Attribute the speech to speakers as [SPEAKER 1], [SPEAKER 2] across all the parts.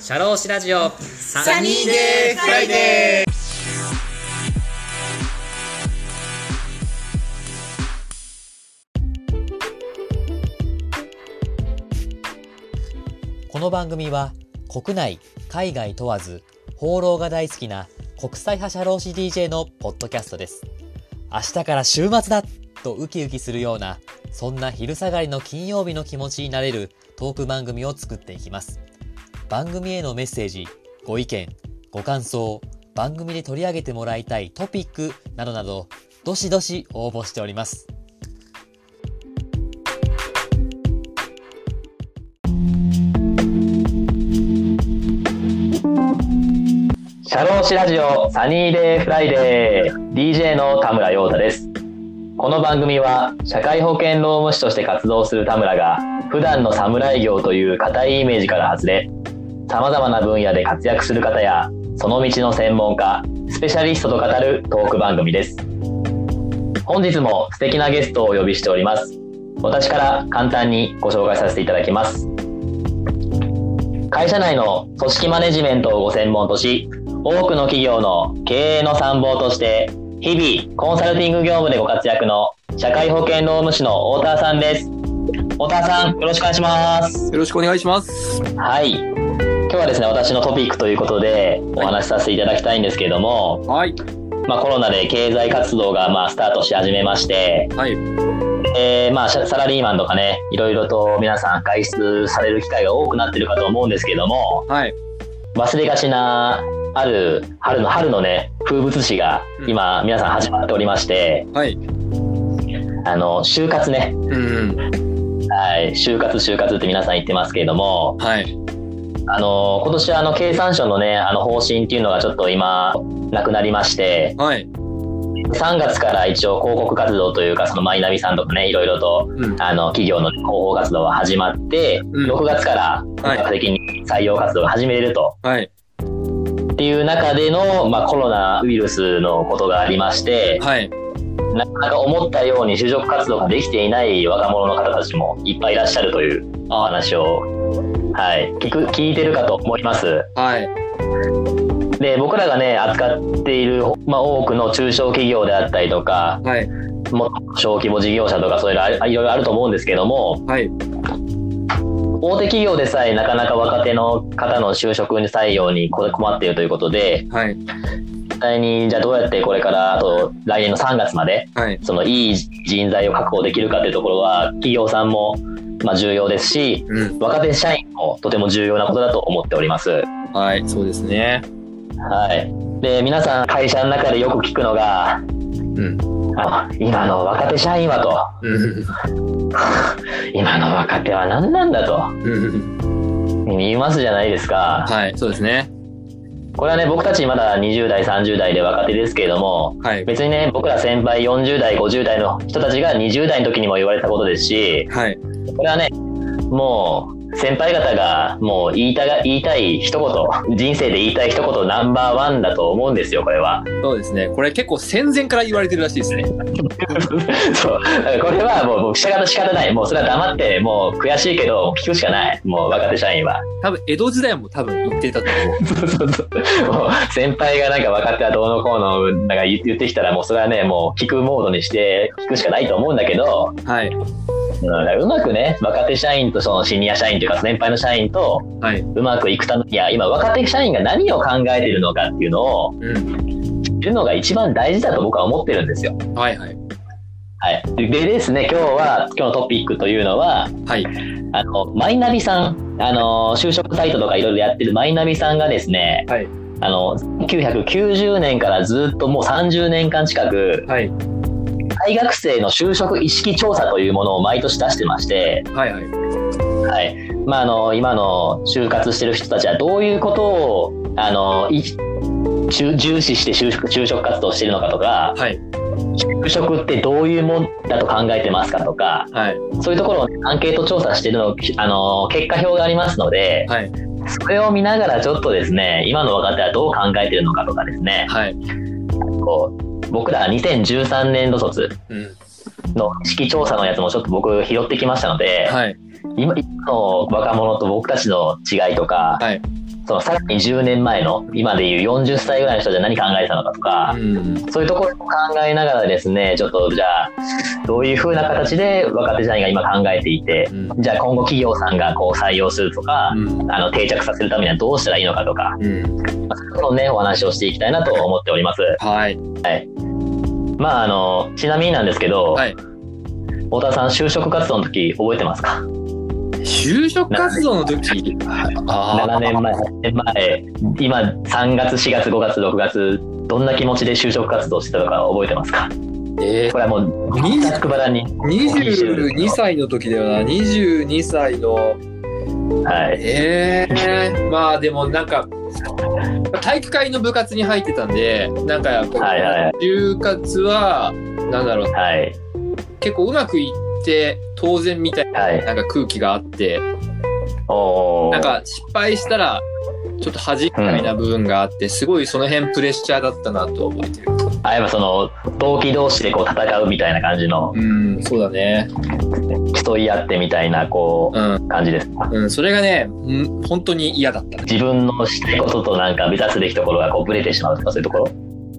[SPEAKER 1] シャローシラジオ。
[SPEAKER 2] サニーデーフライデー。
[SPEAKER 1] この番組は国内海外問わず放浪が大好きな国際派社労士 DJ のポッドキャストです。明日から週末だとウキウキするようなそんな昼下がりの金曜日の気持ちになれるトーク番組を作っていきます。番組へのメッセージご意見ご感想番組で取り上げてもらいたいトピックなどなどどしどし応募しております。
[SPEAKER 3] シャローシラジオサニーデーフライデー DJ の田村陽太です。この番組は社会保険労務士として活動する田村が普段の侍業という固いイメージから外れ様々な分野で活躍する方やその道の専門家スペシャリストと語るトーク番組です。本日も素敵なゲストをお呼びしております。私から簡単にご紹介させていただきます。会社内の組織マネジメントをご専門とし多くの企業の経営の参謀として日々コンサルティング業務でご活躍の社会保険労務士の太田さんです。太田さんよろしくお願いします。
[SPEAKER 2] よろしくお願いします。
[SPEAKER 3] はい今日はですね私のトピックということでお話しさせていただきたいんですけれども、
[SPEAKER 2] はい。
[SPEAKER 3] まあ、コロナで経済活動がまあスタートし始めまして、
[SPEAKER 2] はい。
[SPEAKER 3] えーまあ、ササラリーマンとかねいろいろと皆さん外出される機会が多くなってるかと思うんですけども
[SPEAKER 2] はい。
[SPEAKER 3] 忘れがちなある春の春のね風物詩が今皆さん始まっておりまして、
[SPEAKER 2] はい。
[SPEAKER 3] あの就活ね、
[SPEAKER 2] うん
[SPEAKER 3] はい、就活就活って皆さん言ってますけれども
[SPEAKER 2] はい
[SPEAKER 3] あの今年はあの経産省のねあの方針っていうのがちょっと今なくなりまして。
[SPEAKER 2] はい。
[SPEAKER 3] 3月から一応広告活動というかそのマイナビさんとかねいろいろと
[SPEAKER 2] うん。
[SPEAKER 3] あの企業の広報活動が始まって、
[SPEAKER 2] うん。
[SPEAKER 3] 6月から本格的に採用活動が始めれると、
[SPEAKER 2] はい。
[SPEAKER 3] っていう中での、まあ、コロナウイルスのことがありまして、
[SPEAKER 2] はい。
[SPEAKER 3] なかなか思ったように就職活動ができていない若者の方たちもいっぱいいらっしゃるというお話を、はい、聞く聞いてるかと思います。
[SPEAKER 2] はい。
[SPEAKER 3] で僕らがね扱っている、まあ、多くの中小企業であったりとか
[SPEAKER 2] はい。
[SPEAKER 3] も小規模事業者とかそういうのあいろいろあると思うんですけども
[SPEAKER 2] はい。
[SPEAKER 3] 大手企業でさえなかなか若手の方の就職採用に困っているということで
[SPEAKER 2] はい。
[SPEAKER 3] 実際にじゃあどうやってこれからあと来年の3月まで
[SPEAKER 2] はい。
[SPEAKER 3] そのいい人材を確保できるかというところは企業さんもまあ重要ですし
[SPEAKER 2] うん。
[SPEAKER 3] 若手社員もとても重要なことだと思っております。
[SPEAKER 2] はいそうですね。
[SPEAKER 3] はい、で皆さん会社の中でよく聞くのが
[SPEAKER 2] うん。
[SPEAKER 3] あ今の若手社員はと。
[SPEAKER 2] うん。
[SPEAKER 3] 今の若手は何なんだと。
[SPEAKER 2] うん。
[SPEAKER 3] 言いますじゃないですか。
[SPEAKER 2] はいそうですね。
[SPEAKER 3] これはね僕たちまだ20代30代で若手ですけれども
[SPEAKER 2] はい。
[SPEAKER 3] 別にね僕ら先輩40代50代の人たちが20代の時にも言われたことですし
[SPEAKER 2] はい
[SPEAKER 3] これはねもう先輩方がもう言いたが言いたい一言人生で言いたい一言ナンバーワンだと思うんですよこれは。
[SPEAKER 2] そうですね。これ結構戦前から言われてるらしいですね。
[SPEAKER 3] そう。これはもうもう仕方仕方ない。もうそれは黙ってもう悔しいけど聞くしかない。もう若手社員は。
[SPEAKER 2] 多分江戸時代も多分言ってたと思
[SPEAKER 3] そうそうそう。もう先輩がなんか若手はどうのこうのなんか言言ってきたらもうそれはねもう聞くモードにして聞くしかないと思うんだけど
[SPEAKER 2] うはい
[SPEAKER 3] うまくね若手社員とそのシニア社員というか先輩の社員と
[SPEAKER 2] う
[SPEAKER 3] まくいくためには今若手社員が何を考えているのかっていうのを
[SPEAKER 2] うん。
[SPEAKER 3] 知るのが一番大事だと僕は思ってるん。ですよ。
[SPEAKER 2] はいはい
[SPEAKER 3] はい、ででですね今日は今日のトピックというのは
[SPEAKER 2] はい
[SPEAKER 3] あのマイナビさん。あの就職サイトとかいろいろやってるマイナビさん。がですね
[SPEAKER 2] はい
[SPEAKER 3] あの1990年からずっともう30年間近く
[SPEAKER 2] はい
[SPEAKER 3] 大学生の就職意識調査というものを毎年出してまして、
[SPEAKER 2] はいはい。
[SPEAKER 3] はい。まあ、あの今の就活してる人たちはどういうことをあのい重重視して就職就職活動をしているのかとか
[SPEAKER 2] はい。
[SPEAKER 3] 就職ってどういうもんだと考えてますかとか
[SPEAKER 2] はい。
[SPEAKER 3] そういうところをね、アンケート調査しているのあの結果表がありますので、
[SPEAKER 2] はい。
[SPEAKER 3] それを見ながらちょっとですね今の若手はどう考えているのかとかですね。
[SPEAKER 2] はい。
[SPEAKER 3] こう僕ら2013年度卒
[SPEAKER 2] うん
[SPEAKER 3] の意識調査のやつもちょっと僕拾ってきましたので、
[SPEAKER 2] はい。
[SPEAKER 3] 今今の若者と僕たちの違いとか、
[SPEAKER 2] はい。
[SPEAKER 3] そのさらに10年前の今でいう40歳ぐらいの人じゃ何考えてたのかとか、
[SPEAKER 2] うん。
[SPEAKER 3] そういうところを考えながらですね、ちょっとじゃあ、どういう風な形で若手社員が今考えていて、
[SPEAKER 2] うん。
[SPEAKER 3] じゃあ今後企業さんがこう採用するとか、
[SPEAKER 2] うん。
[SPEAKER 3] あの定着させるためにはどうしたらいいのかとか、
[SPEAKER 2] うん。
[SPEAKER 3] まあ、そういうとこね、お話をしていきたいなと思っております。
[SPEAKER 2] はい。
[SPEAKER 3] まあ、あの、ちなみになんですけど、
[SPEAKER 2] はい。
[SPEAKER 3] 太田さん、就職活動の時覚えてますか？
[SPEAKER 2] 就職活動の時、あ
[SPEAKER 3] ?7 年前、8年前、今3月、4月、5月、6月、どんな気持ちで就職活動してたのか覚えてますか？
[SPEAKER 2] え
[SPEAKER 3] これはもう、
[SPEAKER 2] に
[SPEAKER 3] ざっくばらんに。
[SPEAKER 2] ー、22歳の時だよな。22歳の、
[SPEAKER 3] はい。
[SPEAKER 2] ええまあでもなんか、体育会の部活に入ってたんで、なんかやっぱ就活は、なんだろう、
[SPEAKER 3] はい。
[SPEAKER 2] 結構うまくいって当然みたい
[SPEAKER 3] はい。
[SPEAKER 2] ななんか空気があって、
[SPEAKER 3] おー
[SPEAKER 2] なんか失敗したら、ちょっと恥みたいな部分があって、すごいその辺プレッシャーだったなと覚えてる。
[SPEAKER 3] あ、やっぱその、同期同士でこう戦うみたいな感じの、
[SPEAKER 2] うん、そうだね。
[SPEAKER 3] 競い合ってみたいな、こ
[SPEAKER 2] うん、
[SPEAKER 3] う、感じですか？
[SPEAKER 2] うん、それがね、うん本当に嫌だった。
[SPEAKER 3] 自分のしたいこととなんか目指すべきところがこうブレてしまうとかそういうところ？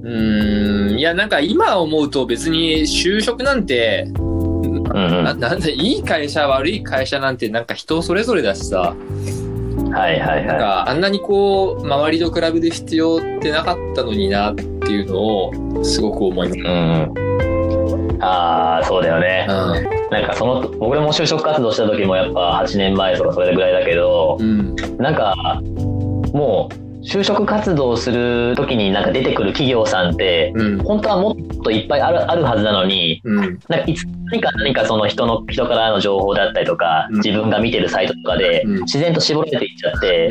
[SPEAKER 2] うーん、いや、なんか今思うと別に就職なんて、
[SPEAKER 3] うんうん。
[SPEAKER 2] ななんだ、いい会社、悪い会社なんてなんか人それぞれだしさ、
[SPEAKER 3] はいはいは
[SPEAKER 2] なんかあんなにこう、周りと比べる必要ってなかったのになっていうのを、すごく思います。
[SPEAKER 3] い。うんうん。ああ、そうだよね。なんかその、僕も就職活動した時もやっぱ8年前とかそれぐらいだけど、
[SPEAKER 2] うん。
[SPEAKER 3] なんか、もう、就職活動する時になんか出てくる企業さんって、
[SPEAKER 2] うん。
[SPEAKER 3] 本当はもっといっぱいあるあるはずなのに、
[SPEAKER 2] うん。
[SPEAKER 3] なんかいつ何か何かその人の人からの情報だったりとか、
[SPEAKER 2] うん
[SPEAKER 3] 自分が見てるサイトとかで
[SPEAKER 2] うん
[SPEAKER 3] 自然と絞られていっちゃって、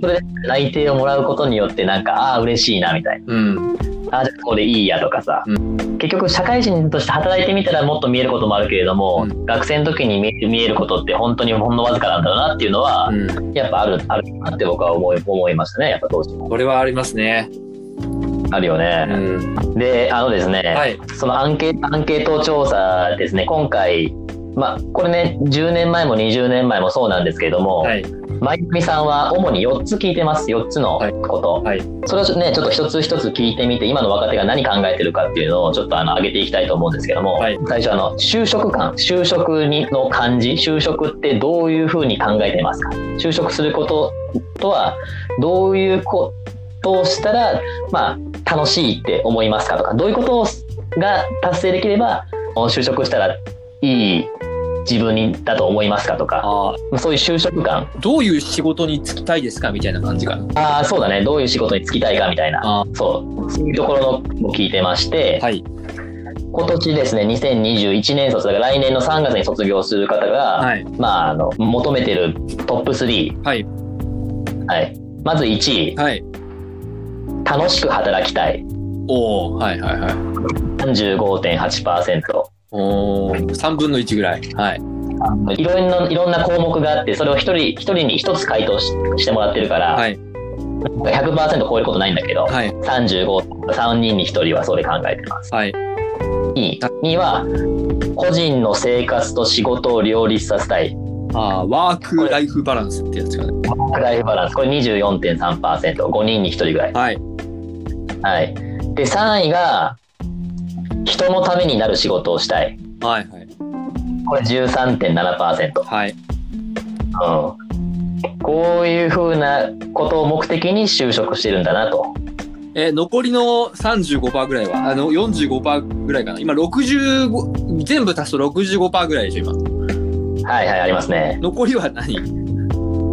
[SPEAKER 3] それで内定をもらうことによってなんかああ嬉しいなみたい
[SPEAKER 2] うん。
[SPEAKER 3] なああじゃあここでいいやとかさ、
[SPEAKER 2] う
[SPEAKER 3] 結局社会人として働いてみたらもっと見えることもあるけれども、
[SPEAKER 2] う
[SPEAKER 3] 学生の時に見え見えることって本当にほんのわずかなんだろうなっていうのは、
[SPEAKER 2] うん。
[SPEAKER 3] やっぱあるあるなって僕は思い思いましたねやっぱ当時
[SPEAKER 2] これはありますね。
[SPEAKER 3] あるよ
[SPEAKER 2] う
[SPEAKER 3] ね、
[SPEAKER 2] ん。
[SPEAKER 3] であのですね、
[SPEAKER 2] はい。
[SPEAKER 3] そのアンケアンケート調査ですね、今回、まあ、これね、10年前も20年前もそうなんですけれども、
[SPEAKER 2] はい。
[SPEAKER 3] まゆみさんは主に4つ聞いてます、4つのこと。
[SPEAKER 2] はい。
[SPEAKER 3] それをね、ちょっと一つ一つ聞いてみて、今の若手が何考えてるかっていうのをちょっとあの上げていきたいと思うんですけども、
[SPEAKER 2] はい。
[SPEAKER 3] 最初あの、就職感、就職にの感じ、就職ってどういうふうに考えてますか？就職することとは、どういうことをしたら、まあ、楽しいって思いますかとか、どういうことが達成できれば、就職したらいい自分にだと思いますかとか、そういう就職感。
[SPEAKER 2] どういう仕事に就きたいですかみたいな感じかな。
[SPEAKER 3] ああ、そうだね。どういう仕事に就きたいかみたいな。
[SPEAKER 2] あ
[SPEAKER 3] そう。そういうところのを聞いてまして、
[SPEAKER 2] はい。
[SPEAKER 3] 今年ですね、2021年卒だから来年の3月に卒業する方が、
[SPEAKER 2] はい。
[SPEAKER 3] まあ、あの、求めてるトップ3。
[SPEAKER 2] はい。
[SPEAKER 3] はい。まず1位、
[SPEAKER 2] はい。
[SPEAKER 3] 楽しく働きたい。
[SPEAKER 2] おおはいはいはい。
[SPEAKER 3] 35.8%。
[SPEAKER 2] おお3分の1ぐらい。はい。
[SPEAKER 3] いろんな、いろんな項目があって、それを一人、一人に一つ回答ししてもらってるから、
[SPEAKER 2] はい。
[SPEAKER 3] 100%超えることないんだけど、
[SPEAKER 2] はい。
[SPEAKER 3] 35、3人に1人はそれ考えてます。
[SPEAKER 2] はい。
[SPEAKER 3] 2位2は、個人の生活と仕事を両立させたい。
[SPEAKER 2] ああ、ワークライフバランスってやつかね。
[SPEAKER 3] ライフバランス。これ24.3%。5人に1人ぐらい。
[SPEAKER 2] はい。
[SPEAKER 3] はい。で、3位が、人のためになる仕事をしたい。
[SPEAKER 2] はいはい。
[SPEAKER 3] これ13.7%。
[SPEAKER 2] はい。
[SPEAKER 3] うん。こういうふうなことを目的に就職してるんだなと。
[SPEAKER 2] えー残りの35%ぐらいは、あの、45%ぐらいかな。今65、全部足すと65%ぐらいでしょ、今。
[SPEAKER 3] はいはい、ありますね。
[SPEAKER 2] 残りは何？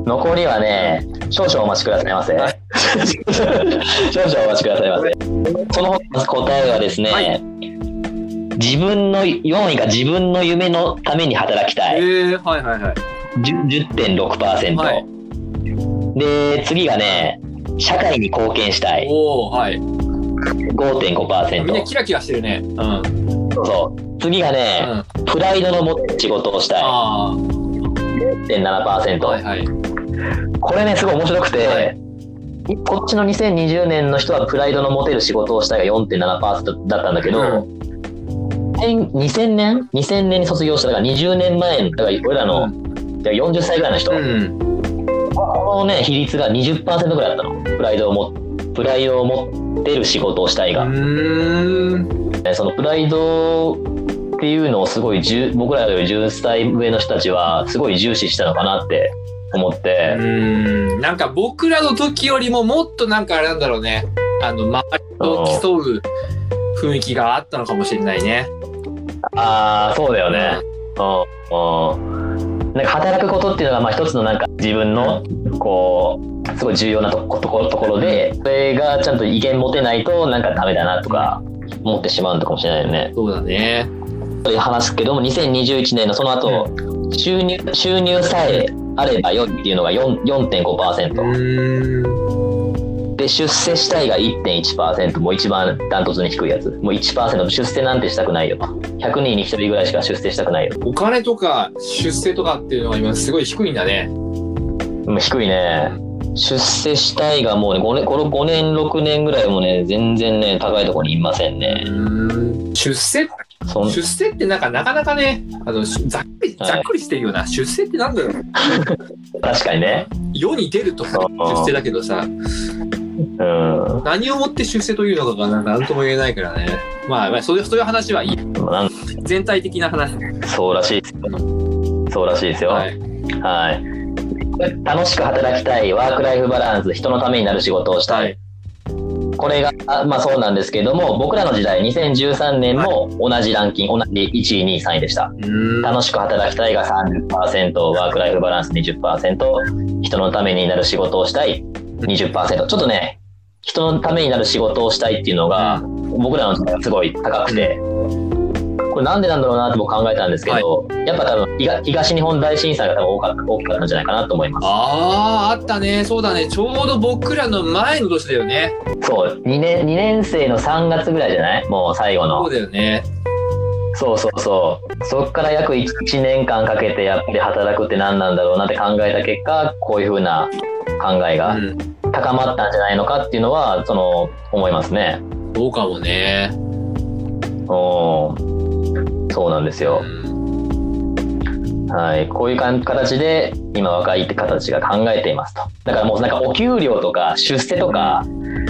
[SPEAKER 3] 残りはね、少々お待ちくださいませ。
[SPEAKER 2] はい
[SPEAKER 3] 少々お待ちくださいませ。その答えはですね、
[SPEAKER 2] はい
[SPEAKER 3] 自分の4位が自分の夢のために働きた
[SPEAKER 2] え
[SPEAKER 3] い。
[SPEAKER 2] ー、はいはいはい。
[SPEAKER 3] 10 10.6%、
[SPEAKER 2] はい
[SPEAKER 3] で、次がね、社会に貢献したい。
[SPEAKER 2] おおはい。みんな
[SPEAKER 3] 5.5%。
[SPEAKER 2] キラキラしてるね。うん。うん。
[SPEAKER 3] そうそう。次がね、プライドの持てる仕事をしたい。
[SPEAKER 2] あ
[SPEAKER 3] 1.7%。
[SPEAKER 2] あ。はいはい。
[SPEAKER 3] これね、すごい面白くて、
[SPEAKER 2] はい
[SPEAKER 3] こっちの2020年の人はプライドの持てる仕事をしたいが4.7%だったんだけど、2000 2000年 ?2000 年に卒業した、だから20年前の、だから俺らの、
[SPEAKER 2] う
[SPEAKER 3] だから40歳ぐらいの人、
[SPEAKER 2] うん。
[SPEAKER 3] このね、比率が20%ぐらいだったの。プライドをも、プライドを持ってる仕事をしたいが。そのプライドっていうのをすごい僕らより10歳上の人たちはすごい重視したのかなって思って、
[SPEAKER 2] うん。なんか僕らの時よりももっとなんかあれなんだろうね。あの、周りと競う雰囲気があったのかもしれないね。
[SPEAKER 3] ああそうだよね、うんうんなんか働くことっていうのがまあ一つのなんか自分のこうすごい重要なとこところところでそれがちゃんと意見持てないとなんかダメだなとか思ってしまうのかもしれないよね。
[SPEAKER 2] そうだね。
[SPEAKER 3] 話すけども2021年のその後、収入収入さえあれば良いっていうのが4 4.5%。出世したいが1.1%もう一番ダントツに低いやつ。もう1%出世なんてしたくないよ。100人に1人ぐらいしか出世したくないよ。
[SPEAKER 2] お金とか出世とかっていうのが今すごい低いんだね。
[SPEAKER 3] もう低いね。出世したいがもうね5年この5年6年ぐらいもね全然ね高いところにいませんね。
[SPEAKER 2] うん。出世？出世ってなんかなかなかね、あの、しざっくり、
[SPEAKER 3] はい。
[SPEAKER 2] ざっくりしてるような、出世ってなんだろう。
[SPEAKER 3] 確かにね。
[SPEAKER 2] 世に出るとか出世だけどさ、
[SPEAKER 3] うん
[SPEAKER 2] 何をもって出世というのかがなんとも言えないからね。まあ、まあ、そういう、そういう話はいい。全体的な話。
[SPEAKER 3] そうらしいですよそうらしいですよ
[SPEAKER 2] は
[SPEAKER 3] はい、
[SPEAKER 2] い。
[SPEAKER 3] 楽しく働きたいワークライフバランス人のためになる仕事をしたい、
[SPEAKER 2] はい。
[SPEAKER 3] これが、あまあそうなんですけども、僕らの時代、2013年も同じランキング、同じ1位、2位、3位でした。
[SPEAKER 2] うん。
[SPEAKER 3] 楽しく働きたいが30%、ワークライフバランス20%、人のためになる仕事をしたい20%。ちょっとね、人のためになる仕事をしたいっていうのが、僕らの時代はすごい高くて、これなんでなんだろうなって僕考えたんですけど、やっぱ多分東東日本大震災が多分多かった大きかったんじゃないかなと思います。
[SPEAKER 2] ああ、あったね。そうだね。ちょうど僕らの前の年だよね。
[SPEAKER 3] そう、2年、2年生の3月ぐらいじゃない？もう最後の
[SPEAKER 2] そう。だよね。
[SPEAKER 3] そうそうそう。そこから約 1, 年間かけてやっぱり働くって何なんだろうなって考えた結果、こういうふうな考えが
[SPEAKER 2] うん。
[SPEAKER 3] 高まったんじゃないのかっていうのは、その、思いますね。
[SPEAKER 2] そうかもね。
[SPEAKER 3] おーそうなんですよ
[SPEAKER 2] う。ん
[SPEAKER 3] はい。こういう形で、今若い方たちが考えていますと。だからもうなんかお給料とか出世とか、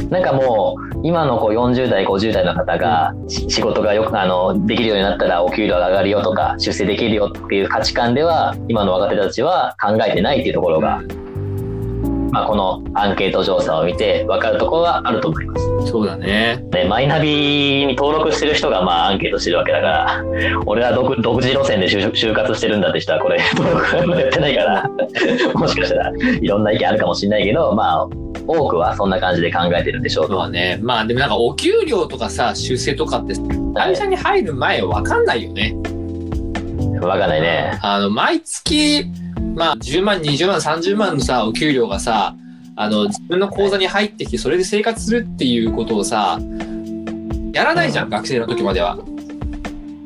[SPEAKER 3] なんかもう、今のこう40代、50代の方が、し仕事がよく、あの、できるようになったらお給料が上がるよとか、出世できるよっていう価値観では、今の若手たちは考えてないっていうところが、まあ、このアンケート調査を見て分かるところはあると思います。
[SPEAKER 2] そうだね。
[SPEAKER 3] ね、マイナビに登録してる人がまあアンケートしてるわけだから、俺は独独自路線で就就活してるんだって人はこれ登録やってないから、もしかしたらいろんな意見あるかもしれないけど、まあ、多くはそんな感じで考えてるんでしょうと。
[SPEAKER 2] そうだね。まあでもなんかお給料とかさ、出世とかって会社に入る前は分かんないよね。
[SPEAKER 3] わかんないね。
[SPEAKER 2] あの、毎月、まあ、10万、20万、30万のさ、お給料がさ、あの、自分の口座に入ってきて、それで生活するっていうことをさ、やらないじゃん、学生の時までは。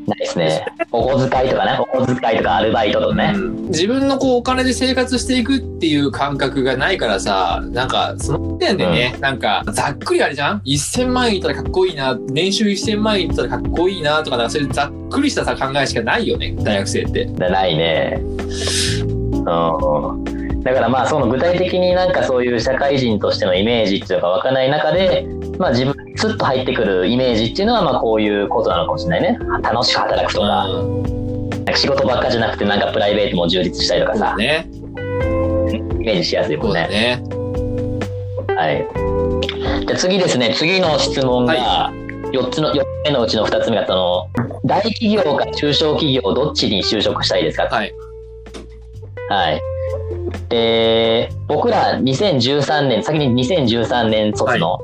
[SPEAKER 3] ないですね。お小遣いとかね、お小遣いとかアルバイトとかね。
[SPEAKER 2] うん自分のこう、お金で生活していくっていう感覚がないからさ、なんか、その時点でね、なんか、ざっくりあれじゃん ?1000 万円いったらかっこいいな、年収1000万円いったらかっこいいな、とか、なんかそういうざっくりしたさ、考えしかないよね、大学生って。
[SPEAKER 3] だないね。うん。だからまあその具体的になんかそういう社会人としてのイメージっていうのが湧かない中で、まあ自分にスッと入ってくるイメージっていうのはまあこういうことなのかもしれないね。楽しく働くとか、
[SPEAKER 2] うん
[SPEAKER 3] なんか仕事ばっかじゃなくてなんかプライベートも充実したりとかさ、
[SPEAKER 2] ね。
[SPEAKER 3] イメージしやすいも
[SPEAKER 2] んだ
[SPEAKER 3] ね。
[SPEAKER 2] ね。
[SPEAKER 3] はい。じゃあ次ですね、次の質問が、4つの、4つ目のうちの2つ目が、その、大企業か中小企業、どっちに就職したいですか？
[SPEAKER 2] はい。
[SPEAKER 3] はい。で、僕ら2013年、先に2013年卒の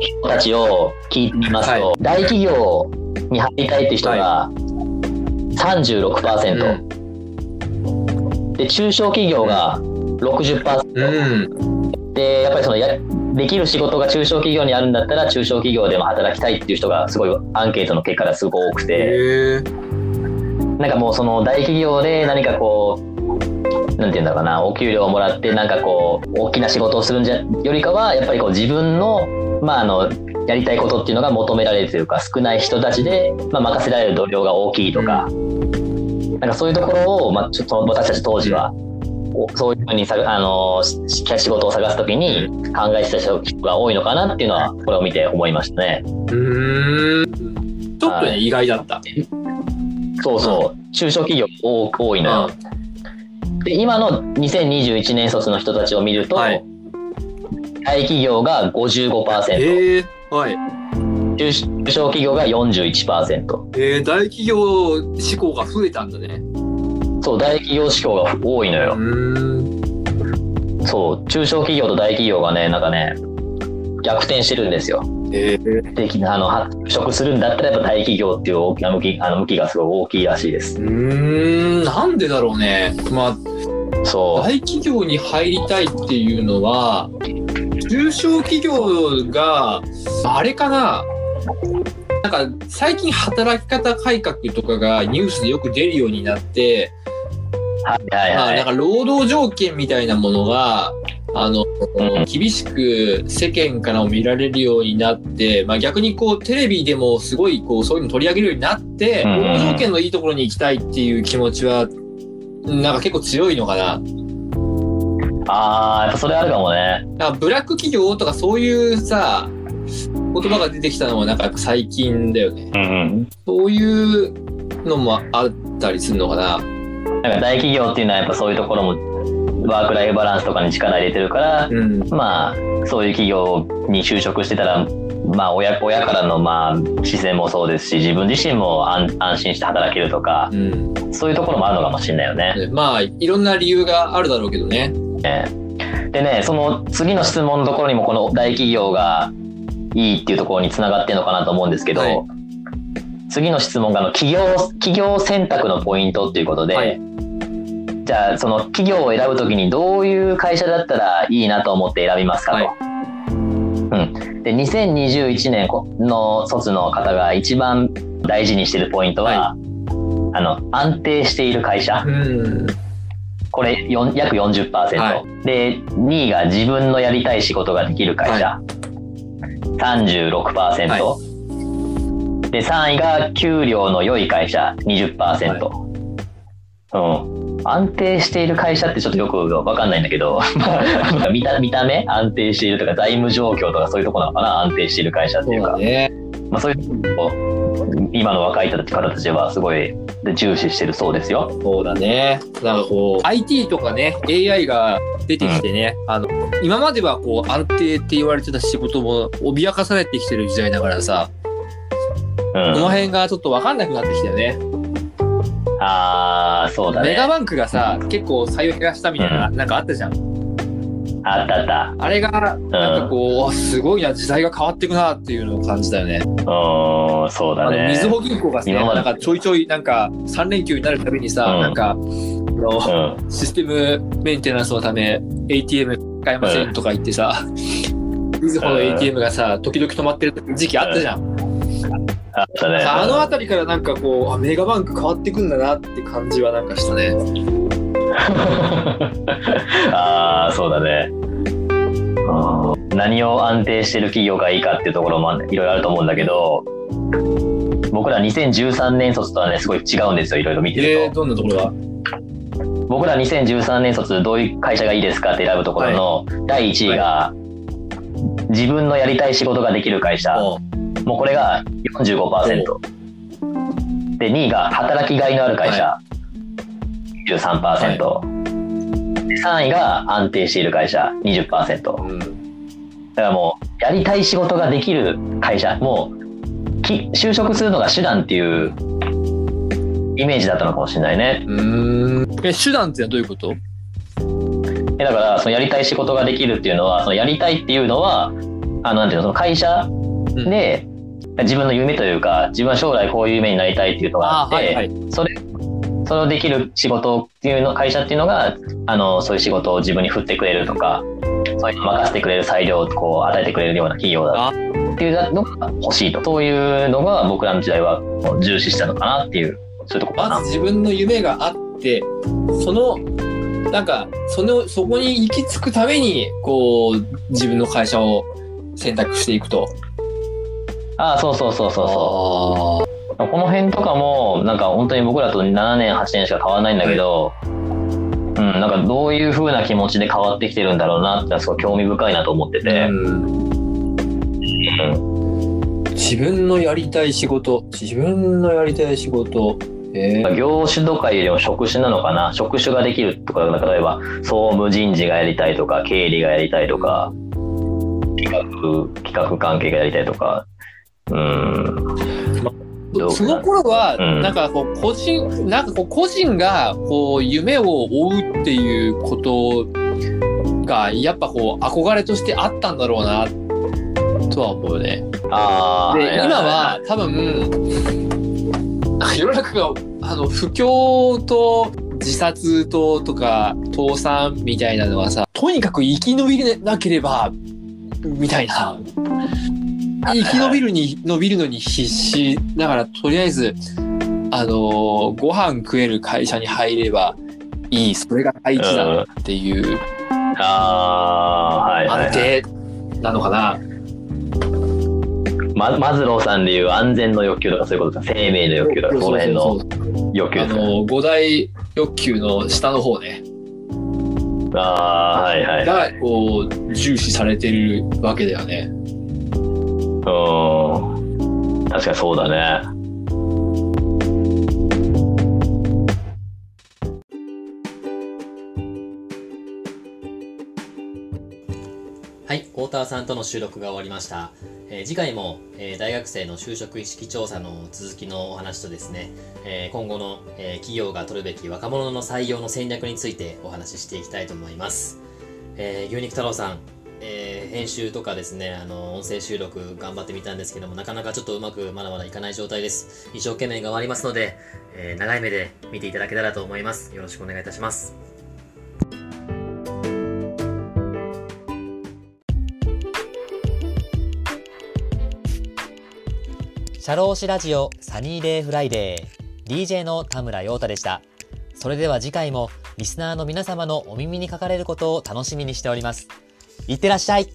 [SPEAKER 3] 人たちを聞いてみますと、
[SPEAKER 2] は
[SPEAKER 3] 大企業に入りたいってい。う人が36%、で、中小企業が60%、
[SPEAKER 2] うん。
[SPEAKER 3] で、やっぱりそのや、できる仕事が中小企業にあるんだったら、中小企業でも働きたいっていう人がすごいアンケートの結果がすごく多くて。なんかもうその大企業で何かこう、なんていうんだろうな、お給料をもらってなんかこう、大きな仕事をするんじゃよりかは、やっぱりこう自分の、まああの、やりたいことっていうのが求められるというか少ない人たちで、まあ、任せられる度量が大きいとか、なんかそういうところを、まあ、ちょっと私たち当時は、おそういうふうにさあのし仕事を探すときに考えてた人が多いのかなっていうのはこれを見て思いましたね。
[SPEAKER 2] うーん。ちょっとね、
[SPEAKER 3] はい
[SPEAKER 2] 意外だった。
[SPEAKER 3] そうそう、中小企業多多いのよ。で今の2021年卒の人たちを見ると、
[SPEAKER 2] はい
[SPEAKER 3] 大企業が55%、
[SPEAKER 2] へえ。はい。
[SPEAKER 3] 中中小企業が41%。
[SPEAKER 2] えー、大企業志向が増えたんだね。
[SPEAKER 3] そう、大企業志向が多いの
[SPEAKER 2] う
[SPEAKER 3] よ。
[SPEAKER 2] ーん。
[SPEAKER 3] そう、中小企業と大企業がね、なんかね、逆転してるんですよ。
[SPEAKER 2] えー、
[SPEAKER 3] で、あの、就職するんだったらやっぱ大企業っていう大きな向き、あの向きがすごい大きいらしいです。
[SPEAKER 2] うーん、なんでだろうね。まあ、
[SPEAKER 3] そ
[SPEAKER 2] 大企業に入りたいっていうのは、中小企業が、あれかななんか、最近働き方改革とかがニュースでよく出るようになって、
[SPEAKER 3] う。はいはい
[SPEAKER 2] まあ、
[SPEAKER 3] はい。
[SPEAKER 2] なんか労働条件みたいなものが、あの、
[SPEAKER 3] うん
[SPEAKER 2] 厳しく世間からも見られるようになって、まあ逆にこうテレビでもすごいこうそういうの取り上げるようになって、
[SPEAKER 3] うん
[SPEAKER 2] 条件のいいところに行きたいっていう気持ちは、なんか結構強いのかな。
[SPEAKER 3] ああ、やっぱそれあるかもね。
[SPEAKER 2] なんかブラック企業とかそういうさ、言葉が出てきたのもなんか最近だよね。
[SPEAKER 3] うんうん。
[SPEAKER 2] そういうのもあったりするのかな。
[SPEAKER 3] なんか大企業っていうのはやっぱそういうところもワークライフバランスとかに力入れてるから、
[SPEAKER 2] うん。
[SPEAKER 3] まあそういう企業に就職してたら、まあ親親からのまあ視線もそうですし、自分自身も安安心して働けるとか、
[SPEAKER 2] うん。
[SPEAKER 3] そういうところもあるのかもしれないよね。
[SPEAKER 2] まあ、いろんな理由があるだろうけどね。
[SPEAKER 3] でね、その次の質問のところにもこの大企業がいいっていうところにつながってるのかなと思うんですけど、
[SPEAKER 2] はい
[SPEAKER 3] 次の質問があの企業企業選択のポイントっていうことで、
[SPEAKER 2] はい
[SPEAKER 3] じゃあその企業を選ぶときにどういう会社だったらいいなと思って選びますかと。
[SPEAKER 2] はい。
[SPEAKER 3] うん、で2021年の卒の方が一番大事にしてるポイントは、あの安定している会社。
[SPEAKER 2] うん。
[SPEAKER 3] これ約40%、
[SPEAKER 2] は
[SPEAKER 3] で2位が自分のやりたい仕事ができる会社、36%、
[SPEAKER 2] は
[SPEAKER 3] で3位が給料の良い会社。20%、うん、安定している会社ってちょっとよくわかんないんだけど まあ見た見た目？安定しているとか財務状況とかそういうところなのかな？安定している会社って
[SPEAKER 2] そ
[SPEAKER 3] いううか
[SPEAKER 2] だね。
[SPEAKER 3] まあ、そういうとこ今の若い人たち方たちはすごい重視してるそうですよ。
[SPEAKER 2] そうだね。なんかこう、IT とかね、AI が出てきてね、あの、今まではこう、安定って言われてた仕事も脅かされてきてる時代だからさ、
[SPEAKER 3] うん
[SPEAKER 2] この辺がちょっとわかんなくなってきたよね。
[SPEAKER 3] ああそうだね。
[SPEAKER 2] メガバンクがさ、結構採用減らしたみたいな、
[SPEAKER 3] う
[SPEAKER 2] なんかあったじゃん。
[SPEAKER 3] あったあった。
[SPEAKER 2] あれが、なんかこう、すごいな、時代が変わっていくなっていうのを感じたよね。
[SPEAKER 3] うん、そうだね。
[SPEAKER 2] みずほ銀行がさ、
[SPEAKER 3] 今まで
[SPEAKER 2] なんかちょいちょい、なんか3連休になるたびにさ、
[SPEAKER 3] うん
[SPEAKER 2] なんか、あの、
[SPEAKER 3] うん。
[SPEAKER 2] システムメンテナンスのため ATM 使えませんとか言ってさ、みずほの ATM がさ、時々止まってる時期あったじゃん。
[SPEAKER 3] あったね。
[SPEAKER 2] あのあたりからなんかこう、あメガバンク変わってくんだなって感じはなんかしたね。
[SPEAKER 3] ああ、そうだね。うん何を安定してる企業がいいかっていうところもいろいろあると思うんだけど、僕ら2013年卒とはね、すごい違うんですよ、いろいろ見て
[SPEAKER 2] えー、
[SPEAKER 3] ると。
[SPEAKER 2] どんなところが？
[SPEAKER 3] 僕ら2013年卒どういう会社がいいですかって選ぶところの第1位が、自分のやりたい仕事ができる会社。もうこれが45%。で、2位が働きがいのある会社。23%。で3位が安定している会社。20%。だ
[SPEAKER 2] うん。
[SPEAKER 3] からもう、やりたい仕事ができる会社。もう、き就職するのが手段っていうイメージだったのかもしれないね。
[SPEAKER 2] うーん。え、手段ってのはどういうこと？
[SPEAKER 3] えだから、そのやりたい仕事ができるっていうのは、そのやりたいっていうのは、あの、なんていうの、その会社で、自分の夢というか、自分は将来こういう夢になりたいっていうのがあって、
[SPEAKER 2] はいはい。
[SPEAKER 3] それ、それをできる仕事っていうの、会社っていうのが、あの、そういう仕事を自分に振ってくれるとか、そういうのを任せてくれる裁量をこう与えてくれるような企業だ
[SPEAKER 2] あ
[SPEAKER 3] っていうのが欲しいと。そういうのが僕らの時代は重視したのかなっていう、そういうとこかな。
[SPEAKER 2] まず自分の夢があって、その、なんか、その、そこに行き着くために、こう、自分の会社を選択していくと。
[SPEAKER 3] ああ、そうそうそうそうそう。この辺とかも、なんか本当に僕らと7年、8年しか変わらないんだけど、うん、なんかどういう風な気持ちで変わってきてるんだろうなって、すごい興味深いなと思ってて。
[SPEAKER 2] うん自分のやりたい仕事、自分のやりたい仕事。えー、
[SPEAKER 3] 業種とかよりも職種なのかな？職種ができるとか、例えば総務人事がやりたいとか、経理がやりたいとか、企画、企画関係がやりたいとか、うん。どうか
[SPEAKER 2] その頃は、
[SPEAKER 3] うん
[SPEAKER 2] なんかこう、個人、なんかこう、個人が、こう、夢を追うっていうことが、やっぱこう、憧れとしてあったんだろうな、とは思うよね。
[SPEAKER 3] ああ。
[SPEAKER 2] で、今は、多分、世の中が、あの、不況と、自殺と、とか、倒産みたいなのはさ、とにかく生き延びなければ、みたいな。生き延びるに、伸びるのに必死。だから、とりあえず、あのーご飯食える会社に入ればいい。それが第一だっていう
[SPEAKER 3] ああ、はいはい、
[SPEAKER 2] 安定なのかな。
[SPEAKER 3] まマズローさんでいう安全の欲求とかそういうことか生命の欲求とかその辺の欲求
[SPEAKER 2] あの、五大欲求の下の方ね。
[SPEAKER 3] ああはいはい
[SPEAKER 2] が、こう、重視されてるわけだよね。
[SPEAKER 3] うん確かにそうだね
[SPEAKER 1] はい、太田さんとの収録が終わりました。えー次回も、えー大学生の就職意識調査の続きのお話とですね、えー今後の、えー企業が取るべき若者の採用の戦略についてお話ししていきたいと思います。えー牛肉太郎さん、えー編集とかですね、あの、音声収録頑張ってみたんですけども、なかなかちょっとうまくまだまだいかない状態です。一生懸命頑張りますので、えー長い目で見ていただけたらと思います。よろしくお願いいたします。社労士ラジオサニーデイフライデー DJ の田村陽太でした。それでは次回もリスナーの皆様のお耳にかかれることを楽しみにしております。いってらっしゃい。